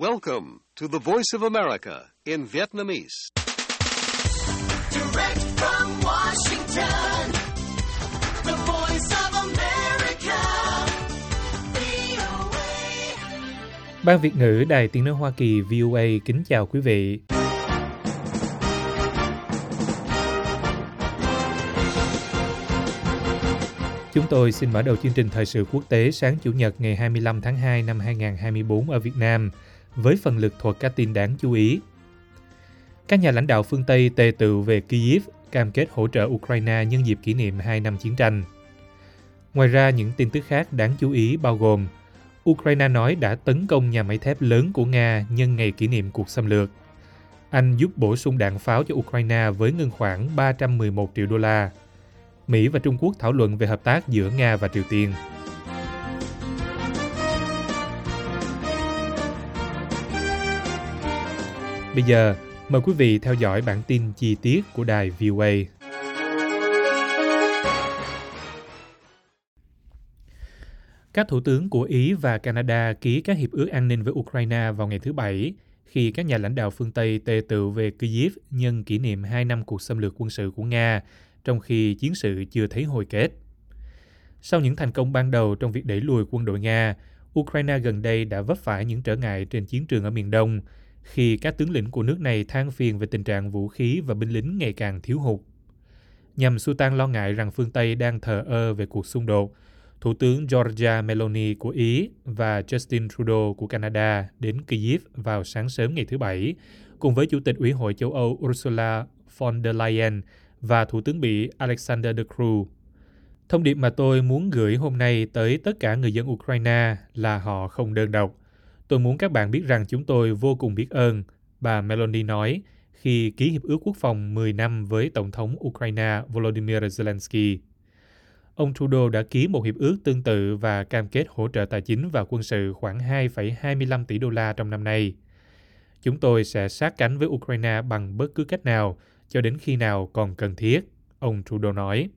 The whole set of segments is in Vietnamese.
Welcome to the Voice of America in Vietnamese. Direct from Washington, the voice of America, VOA. Ban Việt ngữ Đài Tiếng Nói Hoa Kỳ VOA kính chào quý vị. Chúng tôi xin mở đầu chương trình thời sự quốc tế sáng Chủ nhật ngày 25 tháng 2 năm 2024 ở Việt Nam với phần lực thuật các tin đáng chú ý. Các nhà lãnh đạo phương Tây tề tựu về Kyiv cam kết hỗ trợ Ukraine nhân dịp kỷ niệm 2 năm chiến tranh. Ngoài ra, những tin tức khác đáng chú ý bao gồm Ukraine nói đã tấn công nhà máy thép lớn của Nga nhân ngày kỷ niệm cuộc xâm lược. Anh giúp bổ sung đạn pháo cho Ukraine với ngân khoảng 311 triệu đô la. Mỹ và Trung Quốc thảo luận về hợp tác giữa Nga và Triều Tiên. Bây giờ, mời quý vị theo dõi bản tin chi tiết của đài VOA. Các thủ tướng của Ý và Canada ký các hiệp ước an ninh với Ukraine vào ngày thứ Bảy khi các nhà lãnh đạo phương Tây tề tựu về Kyiv nhân kỷ niệm 2 năm cuộc xâm lược quân sự của Nga, trong khi chiến sự chưa thấy hồi kết. Sau những thành công ban đầu trong việc đẩy lùi quân đội Nga, Ukraine gần đây đã vấp phải những trở ngại trên chiến trường ở miền Đông, khi các tướng lĩnh của nước này than phiền về tình trạng vũ khí và binh lính ngày càng thiếu hụt. Nhằm xua tan lo ngại rằng phương Tây đang thờ ơ về cuộc xung đột, Thủ tướng Georgia Meloni của Ý và Justin Trudeau của Canada đến Kyiv vào sáng sớm ngày thứ Bảy, cùng với Chủ tịch Ủy hội châu Âu Ursula von der Leyen và Thủ tướng Bỉ Alexander De Croo. Thông điệp mà tôi muốn gửi hôm nay tới tất cả người dân Ukraine là họ không đơn độc. Tôi muốn các bạn biết rằng chúng tôi vô cùng biết ơn, bà Meloni nói khi ký hiệp ước quốc phòng 10 năm với Tổng thống Ukraine Volodymyr Zelensky. Ông Trudeau đã ký một hiệp ước tương tự và cam kết hỗ trợ tài chính và quân sự khoảng 2,25 tỷ đô la trong năm nay. Chúng tôi sẽ sát cánh với Ukraine bằng bất cứ cách nào cho đến khi nào còn cần thiết, ông Trudeau nói.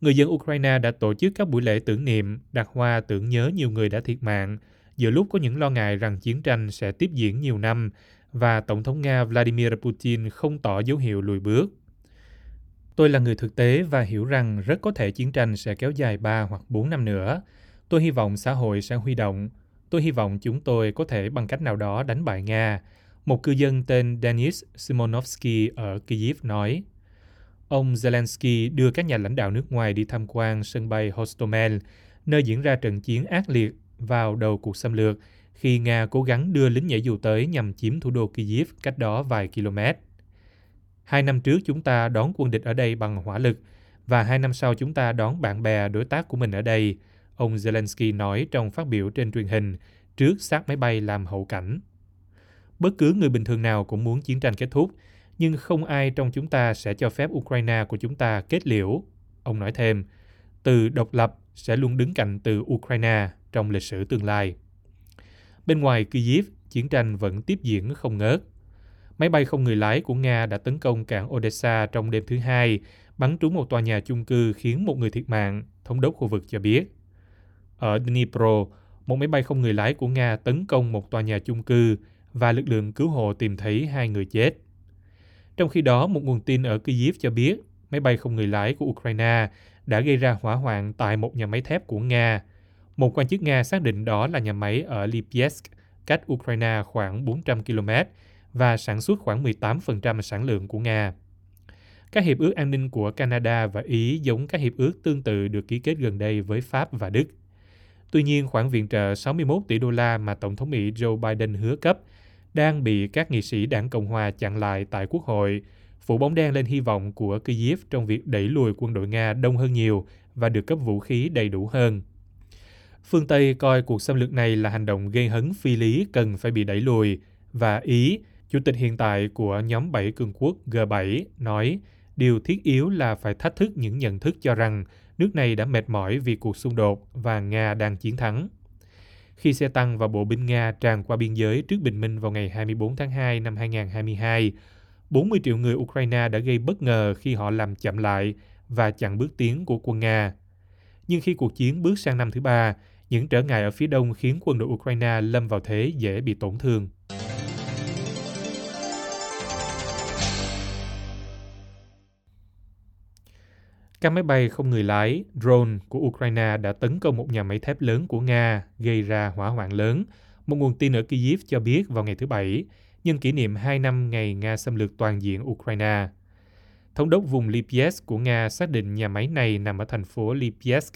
Người dân Ukraine đã tổ chức các buổi lễ tưởng niệm, đặt hoa tưởng nhớ nhiều người đã thiệt mạng, giữa lúc có những lo ngại rằng chiến tranh sẽ tiếp diễn nhiều năm và Tổng thống Nga Vladimir Putin không tỏ dấu hiệu lùi bước. Tôi là người thực tế và hiểu rằng rất có thể chiến tranh sẽ kéo dài 3 hoặc 4 năm nữa. Tôi hy vọng xã hội sẽ huy động. Tôi hy vọng chúng tôi có thể bằng cách nào đó đánh bại Nga. Một cư dân tên Denis Simonovsky ở Kyiv nói. Ông Zelensky đưa các nhà lãnh đạo nước ngoài đi tham quan sân bay Hostomel, nơi diễn ra trận chiến ác liệt vào đầu cuộc xâm lược khi Nga cố gắng đưa lính nhảy dù tới nhằm chiếm thủ đô Kyiv cách đó vài km. Hai năm trước chúng ta đón quân địch ở đây bằng hỏa lực và hai năm sau chúng ta đón bạn bè đối tác của mình ở đây, ông Zelensky nói trong phát biểu trên truyền hình trước xác máy bay làm hậu cảnh. Bất cứ người bình thường nào cũng muốn chiến tranh kết thúc, nhưng không ai trong chúng ta sẽ cho phép Ukraine của chúng ta kết liễu. Ông nói thêm, từ độc lập sẽ luôn đứng cạnh từ Ukraine trong lịch sử tương lai. Bên ngoài Kyiv, chiến tranh vẫn tiếp diễn không ngớt. Máy bay không người lái của Nga đã tấn công cảng Odessa trong đêm thứ hai, bắn trúng một tòa nhà chung cư khiến một người thiệt mạng, thống đốc khu vực cho biết. Ở Dnipro, một máy bay không người lái của Nga tấn công một tòa nhà chung cư và lực lượng cứu hộ tìm thấy hai người chết. Trong khi đó, một nguồn tin ở Kyiv cho biết máy bay không người lái của Ukraine đã gây ra hỏa hoạn tại một nhà máy thép của Nga. Một quan chức Nga xác định đó là nhà máy ở Lipetsk, cách Ukraine khoảng 400 km và sản xuất khoảng 18% sản lượng của Nga. Các hiệp ước an ninh của Canada và Ý giống các hiệp ước tương tự được ký kết gần đây với Pháp và Đức. Tuy nhiên, khoản viện trợ 61 tỷ đô la mà Tổng thống Mỹ Joe Biden hứa cấp đang bị các nghị sĩ đảng Cộng hòa chặn lại tại Quốc hội, phủ bóng đen lên hy vọng của Kyiv trong việc đẩy lùi quân đội Nga đông hơn nhiều và được cấp vũ khí đầy đủ hơn. Phương Tây coi cuộc xâm lược này là hành động gây hấn phi lý cần phải bị đẩy lùi, và Ý, chủ tịch hiện tại của nhóm 7 cường quốc G7, nói điều thiết yếu là phải thách thức những nhận thức cho rằng nước này đã mệt mỏi vì cuộc xung đột và Nga đang chiến thắng. Khi xe tăng và bộ binh Nga tràn qua biên giới trước bình minh vào ngày 24 tháng 2 năm 2022, 40 triệu người Ukraine đã gây bất ngờ khi họ làm chậm lại và chặn bước tiến của quân Nga. Nhưng khi cuộc chiến bước sang năm thứ ba, những trở ngại ở phía đông khiến quân đội Ukraine lâm vào thế dễ bị tổn thương. Các máy bay không người lái, drone của Ukraine đã tấn công một nhà máy thép lớn của Nga, gây ra hỏa hoạn lớn, một nguồn tin ở Kyiv cho biết vào ngày thứ Bảy, nhân kỷ niệm 2 năm ngày Nga xâm lược toàn diện Ukraine. Thống đốc vùng Lipetsk của Nga xác định nhà máy này nằm ở thành phố Lipetsk,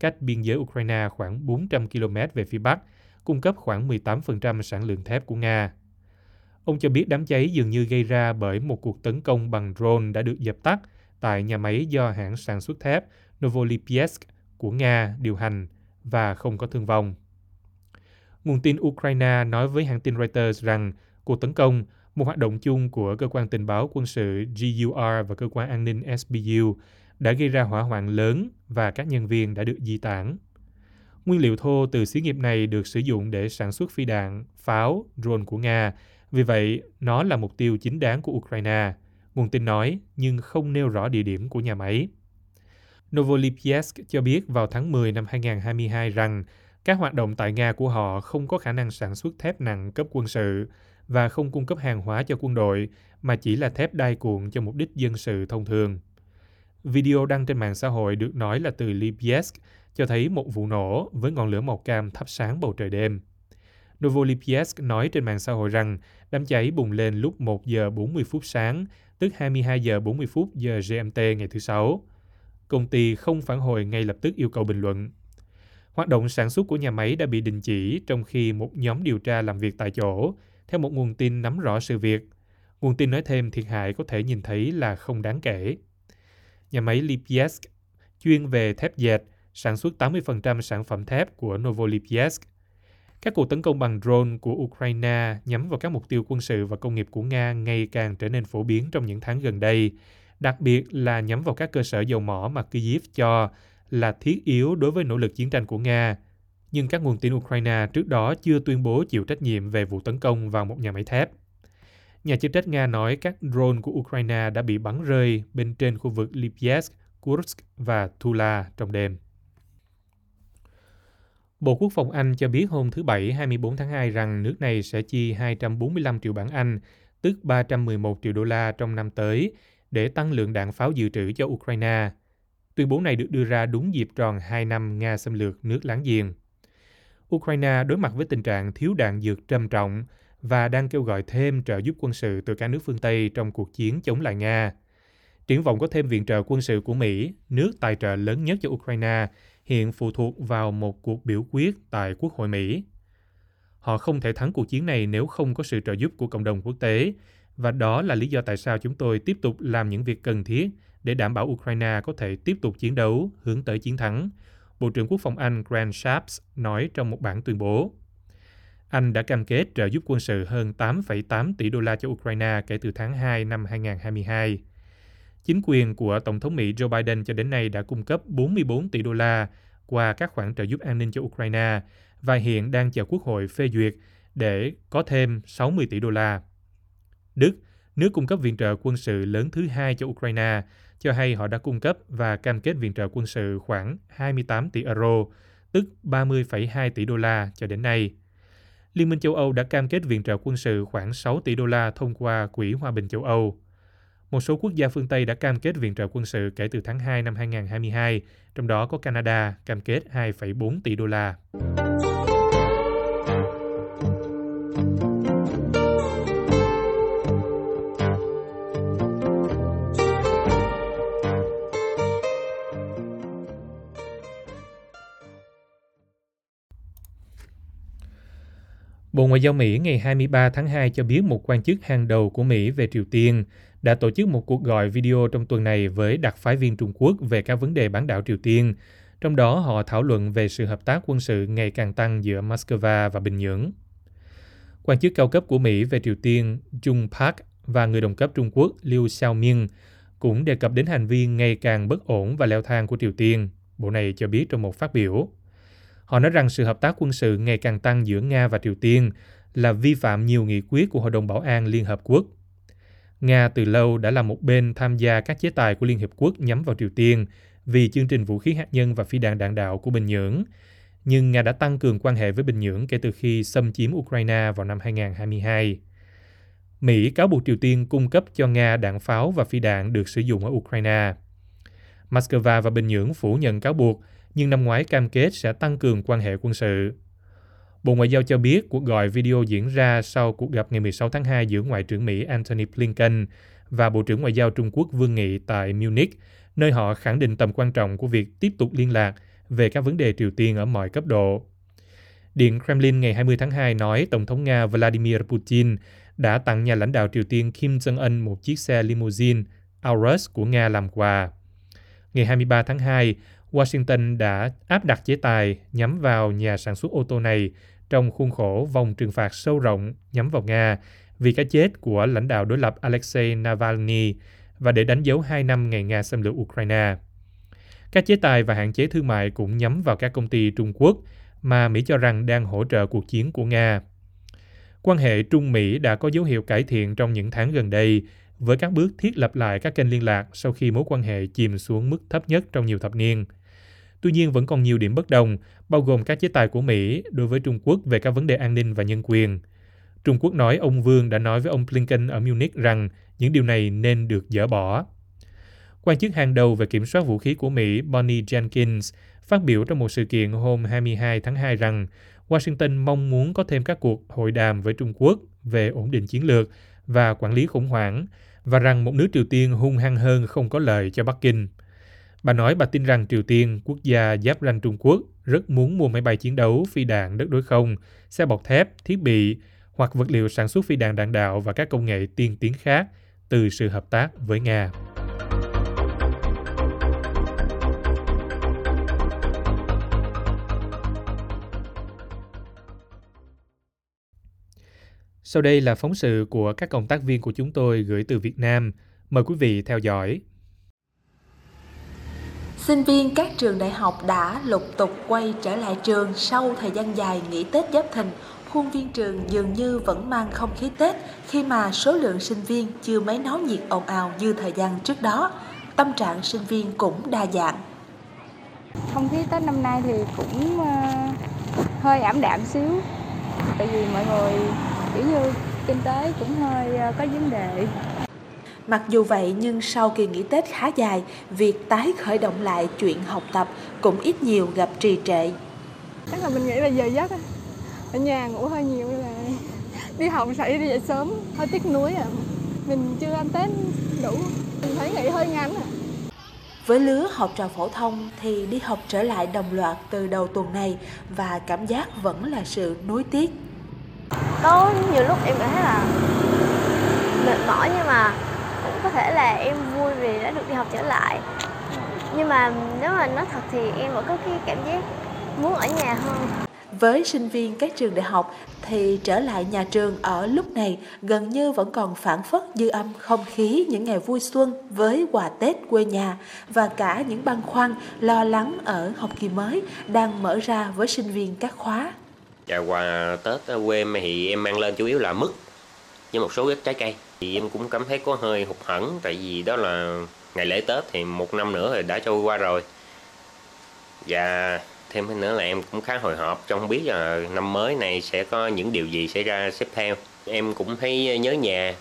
cách biên giới Ukraine khoảng 400 km về phía bắc, cung cấp khoảng 18% sản lượng thép của Nga. Ông cho biết đám cháy dường như gây ra bởi một cuộc tấn công bằng drone đã được dập tắt tại nhà máy do hãng sản xuất thép Novolipetsk của Nga điều hành và không có thương vong. Nguồn tin Ukraine nói với hãng tin Reuters rằng cuộc tấn công, một hoạt động chung của cơ quan tình báo quân sự GUR và cơ quan an ninh SBU, đã gây ra hỏa hoạn lớn và các nhân viên đã được di tản. Nguyên liệu thô từ xí nghiệp này được sử dụng để sản xuất phi đạn, pháo, drone của Nga, vì vậy nó là mục tiêu chính đáng của Ukraine, nguồn tin nói, nhưng không nêu rõ địa điểm của nhà máy. Novolipetsk cho biết vào tháng 10 năm 2022 rằng các hoạt động tại Nga của họ không có khả năng sản xuất thép nặng cấp quân sự và không cung cấp hàng hóa cho quân đội mà chỉ là thép đai cuộn cho mục đích dân sự thông thường. Video đăng trên mạng xã hội được nói là từ Lipetsk cho thấy một vụ nổ với ngọn lửa màu cam thắp sáng bầu trời đêm. Novolipetsk nói trên mạng xã hội rằng đám cháy bùng lên lúc 1 giờ 40 phút sáng, tức 22 giờ 40 phút giờ GMT ngày thứ Sáu. Công ty không phản hồi ngay lập tức yêu cầu bình luận. Hoạt động sản xuất của nhà máy đã bị đình chỉ trong khi một nhóm điều tra làm việc tại chỗ, theo một nguồn tin nắm rõ sự việc. Nguồn tin nói thêm thiệt hại có thể nhìn thấy là không đáng kể. Nhà máy Lipetsk chuyên về thép dệt, sản xuất 80% sản phẩm thép của Novolipetsk. Các cuộc tấn công bằng drone của Ukraine nhắm vào các mục tiêu quân sự và công nghiệp của Nga ngày càng trở nên phổ biến trong những tháng gần đây, đặc biệt là nhắm vào các cơ sở dầu mỏ mà Kyiv cho là thiết yếu đối với nỗ lực chiến tranh của Nga. Nhưng các nguồn tin Ukraine trước đó chưa tuyên bố chịu trách nhiệm về vụ tấn công vào một nhà máy thép. Nhà chức trách Nga nói các drone của Ukraine đã bị bắn rơi bên trên khu vực Lipetsk, Kursk và Tula trong đêm. Bộ Quốc phòng Anh cho biết hôm thứ Bảy 24 tháng 2 rằng nước này sẽ chi 245 triệu bảng Anh, tức 311 triệu đô la trong năm tới, để tăng lượng đạn pháo dự trữ cho Ukraine. Tuyên bố này được đưa ra đúng dịp tròn 2 năm Nga xâm lược nước láng giềng. Ukraine đối mặt với tình trạng thiếu đạn dược trầm trọng và đang kêu gọi thêm trợ giúp quân sự từ các nước phương Tây trong cuộc chiến chống lại Nga. Triển vọng có thêm viện trợ quân sự của Mỹ, nước tài trợ lớn nhất cho Ukraine, hiện phụ thuộc vào một cuộc biểu quyết tại Quốc hội Mỹ. Họ không thể thắng cuộc chiến này nếu không có sự trợ giúp của cộng đồng quốc tế, và đó là lý do tại sao chúng tôi tiếp tục làm những việc cần thiết để đảm bảo Ukraine có thể tiếp tục chiến đấu hướng tới chiến thắng, Bộ trưởng Quốc phòng Anh Grant Shapps nói trong một bản tuyên bố. Anh đã cam kết trợ giúp quân sự hơn 8,8 tỷ đô la cho Ukraine kể từ tháng 2 năm 2022. Chính quyền của Tổng thống Mỹ Joe Biden cho đến nay đã cung cấp 44 tỷ đô la qua các khoản trợ giúp an ninh cho Ukraine và hiện đang chờ Quốc hội phê duyệt để có thêm 60 tỷ đô la. Đức, nước cung cấp viện trợ quân sự lớn thứ hai cho Ukraine, cho hay họ đã cung cấp và cam kết viện trợ quân sự khoảng 28 tỷ euro, tức 30,2 tỷ đô la cho đến nay. Liên minh châu Âu đã cam kết viện trợ quân sự khoảng 6 tỷ đô la thông qua Quỹ Hòa bình châu Âu. Một số quốc gia phương Tây đã cam kết viện trợ quân sự kể từ tháng 2 năm 2022, trong đó có Canada cam kết 2,4 tỷ đô la. Bộ Ngoại giao Mỹ ngày 23 tháng 2 cho biết một quan chức hàng đầu của Mỹ về Triều Tiên đã tổ chức một cuộc gọi video trong tuần này với đặc phái viên Trung Quốc về các vấn đề bán đảo Triều Tiên. Trong đó, họ thảo luận về sự hợp tác quân sự ngày càng tăng giữa Moscow và Bình Nhưỡng. Quan chức cao cấp của Mỹ về Triều Tiên, Jung Park, và người đồng cấp Trung Quốc, Liu Xiaoming cũng đề cập đến hành vi ngày càng bất ổn và leo thang của Triều Tiên. Bộ này cho biết trong một phát biểu. Họ nói rằng sự hợp tác quân sự ngày càng tăng giữa Nga và Triều Tiên là vi phạm nhiều nghị quyết của Hội đồng Bảo an Liên Hợp Quốc. Nga từ lâu đã là một bên tham gia các chế tài của Liên Hiệp Quốc nhắm vào Triều Tiên vì chương trình vũ khí hạt nhân và phi đạn đạn đạo của Bình Nhưỡng. nhưng Nga đã tăng cường quan hệ với Bình Nhưỡng kể từ khi xâm chiếm Ukraine vào năm 2022. Mỹ cáo buộc Triều Tiên cung cấp cho Nga đạn pháo và phi đạn được sử dụng ở Ukraine. Moscow và Bình Nhưỡng phủ nhận cáo buộc, nhưng năm ngoái cam kết sẽ tăng cường quan hệ quân sự. Bộ Ngoại giao cho biết cuộc gọi video diễn ra sau cuộc gặp ngày 16 tháng 2 giữa Ngoại trưởng Mỹ Antony Blinken và Bộ trưởng Ngoại giao Trung Quốc Vương Nghị tại Munich, nơi họ khẳng định tầm quan trọng của việc tiếp tục liên lạc về các vấn đề Triều Tiên ở mọi cấp độ. Điện Kremlin ngày 20 tháng 2 nói Tổng thống Nga Vladimir Putin đã tặng nhà lãnh đạo Triều Tiên Kim Jong-un một chiếc xe limousine Aurus của Nga làm quà. Ngày 23 tháng 2, Washington đã áp đặt chế tài nhắm vào nhà sản xuất ô tô này trong khuôn khổ vòng trừng phạt sâu rộng nhắm vào Nga vì cái chết của lãnh đạo đối lập Alexei Navalny và để đánh dấu 2 năm ngày Nga xâm lược Ukraine. Các chế tài và hạn chế thương mại cũng nhắm vào các công ty Trung Quốc mà Mỹ cho rằng đang hỗ trợ cuộc chiến của Nga. Quan hệ Trung Mỹ đã có dấu hiệu cải thiện trong những tháng gần đây với các bước thiết lập lại các kênh liên lạc sau khi mối quan hệ chìm xuống mức thấp nhất trong nhiều thập niên. Tuy nhiên vẫn còn nhiều điểm bất đồng, bao gồm các chế tài của Mỹ đối với Trung Quốc về các vấn đề an ninh và nhân quyền. Trung Quốc nói ông Vương đã nói với ông Blinken ở Munich rằng những điều này nên được dỡ bỏ. Quan chức hàng đầu về kiểm soát vũ khí của Mỹ Bonnie Jenkins phát biểu trong một sự kiện hôm 22 tháng 2 rằng Washington mong muốn có thêm các cuộc hội đàm với Trung Quốc về ổn định chiến lược và quản lý khủng hoảng và rằng một nước Triều Tiên hung hăng hơn không có lợi cho Bắc Kinh. Bà nói bà tin rằng Triều Tiên, quốc gia giáp ranh Trung Quốc, rất muốn mua máy bay chiến đấu, phi đạn đất đối không, xe bọc thép, thiết bị hoặc vật liệu sản xuất phi đạn đạn đạo và các công nghệ tiên tiến khác từ sự hợp tác với Nga. Sau đây là phóng sự của các công tác viên của chúng tôi gửi từ Việt Nam. Mời quý vị theo dõi. Sinh viên các trường đại học đã lục tục quay trở lại trường sau thời gian dài nghỉ Tết Giáp Thìn. Khuôn viên trường dường như vẫn mang không khí Tết khi mà số lượng sinh viên chưa mấy náo nhiệt ồn ào như thời gian trước đó. Tâm trạng sinh viên cũng đa dạng. không khí Tết năm nay thì cũng ờ, hơi ảm đạm xíu tại vì mọi người, kiểu như, kinh tế cũng hơi ờ, có vấn đề Mặc dù vậy nhưng sau kỳ nghỉ Tết khá dài, việc tái khởi động lại chuyện học tập cũng ít nhiều gặp trì trệ. chắc là mình nghĩ là giờ giấc á ở nhà ngủ hơi nhiều nên là đi học phải đi dậy sớm hơi tiếc nuối à mình chưa ăn tết đủ mình thấy nghỉ hơi ngắn à Với lứa học trò phổ thông thì đi học trở lại đồng loạt từ đầu tuần này và cảm giác vẫn là sự nuối tiếc. có nhiều lúc em cảm thấy là mệt mỏi nhưng mà thể là em vui vì đã được đi học trở lại. Nhưng mà nếu mà nói thật thì em vẫn có cái cảm giác muốn ở nhà hơn. Với sinh viên các trường đại học thì trở lại nhà trường ở lúc này gần như vẫn còn phản phất dư âm không khí những ngày vui xuân với quà Tết quê nhà và cả những băn khoăn lo lắng ở học kỳ mới đang mở ra với sinh viên các khóa. Dạ quà Tết quê em thì em mang lên chủ yếu là mứt với một số ít trái cây. Thì em cũng cảm thấy có hơi hụt hẫng tại vì đó là ngày lễ Tết thì một năm nữa rồi đã trôi qua rồi. Và thêm nữa là em cũng khá hồi hộp trong biết là năm mới này sẽ có những điều gì xảy ra tiếp theo. Em cũng thấy nhớ nhà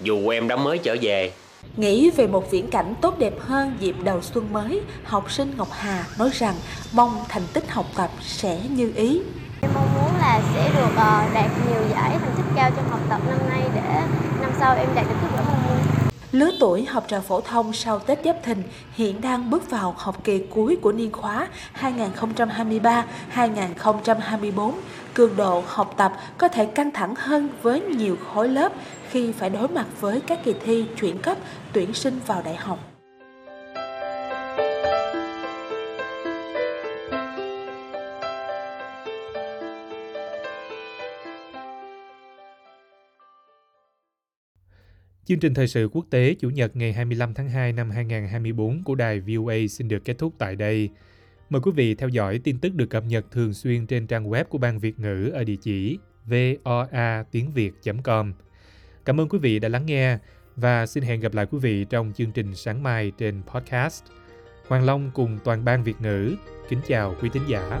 dù em đã mới trở về Nghĩ về một viễn cảnh tốt đẹp hơn dịp đầu xuân mới, học sinh Ngọc Hà nói rằng mong thành tích học tập sẽ như ý là sẽ được ờ, đạt nhiều giải thành tích cao trong học tập năm nay để năm sau em đạt được kết quả mong muốn Lứa tuổi học trò phổ thông sau Tết Giáp Thìn hiện đang bước vào học kỳ cuối của niên khóa 2023-2024. Cường độ học tập có thể căng thẳng hơn với nhiều khối lớp khi phải đối mặt với các kỳ thi chuyển cấp tuyển sinh vào đại học. Chương trình thời sự quốc tế Chủ nhật ngày 25 tháng 2 năm 2024 của đài VOA xin được kết thúc tại đây. Mời quý vị theo dõi tin tức được cập nhật thường xuyên trên trang web của Ban Việt ngữ ở địa chỉ voa tiếng việt.com. Cảm ơn quý vị đã lắng nghe và xin hẹn gặp lại quý vị trong chương trình sáng mai trên podcast. Hoàng Long cùng toàn ban Việt ngữ kính chào quý thính giả.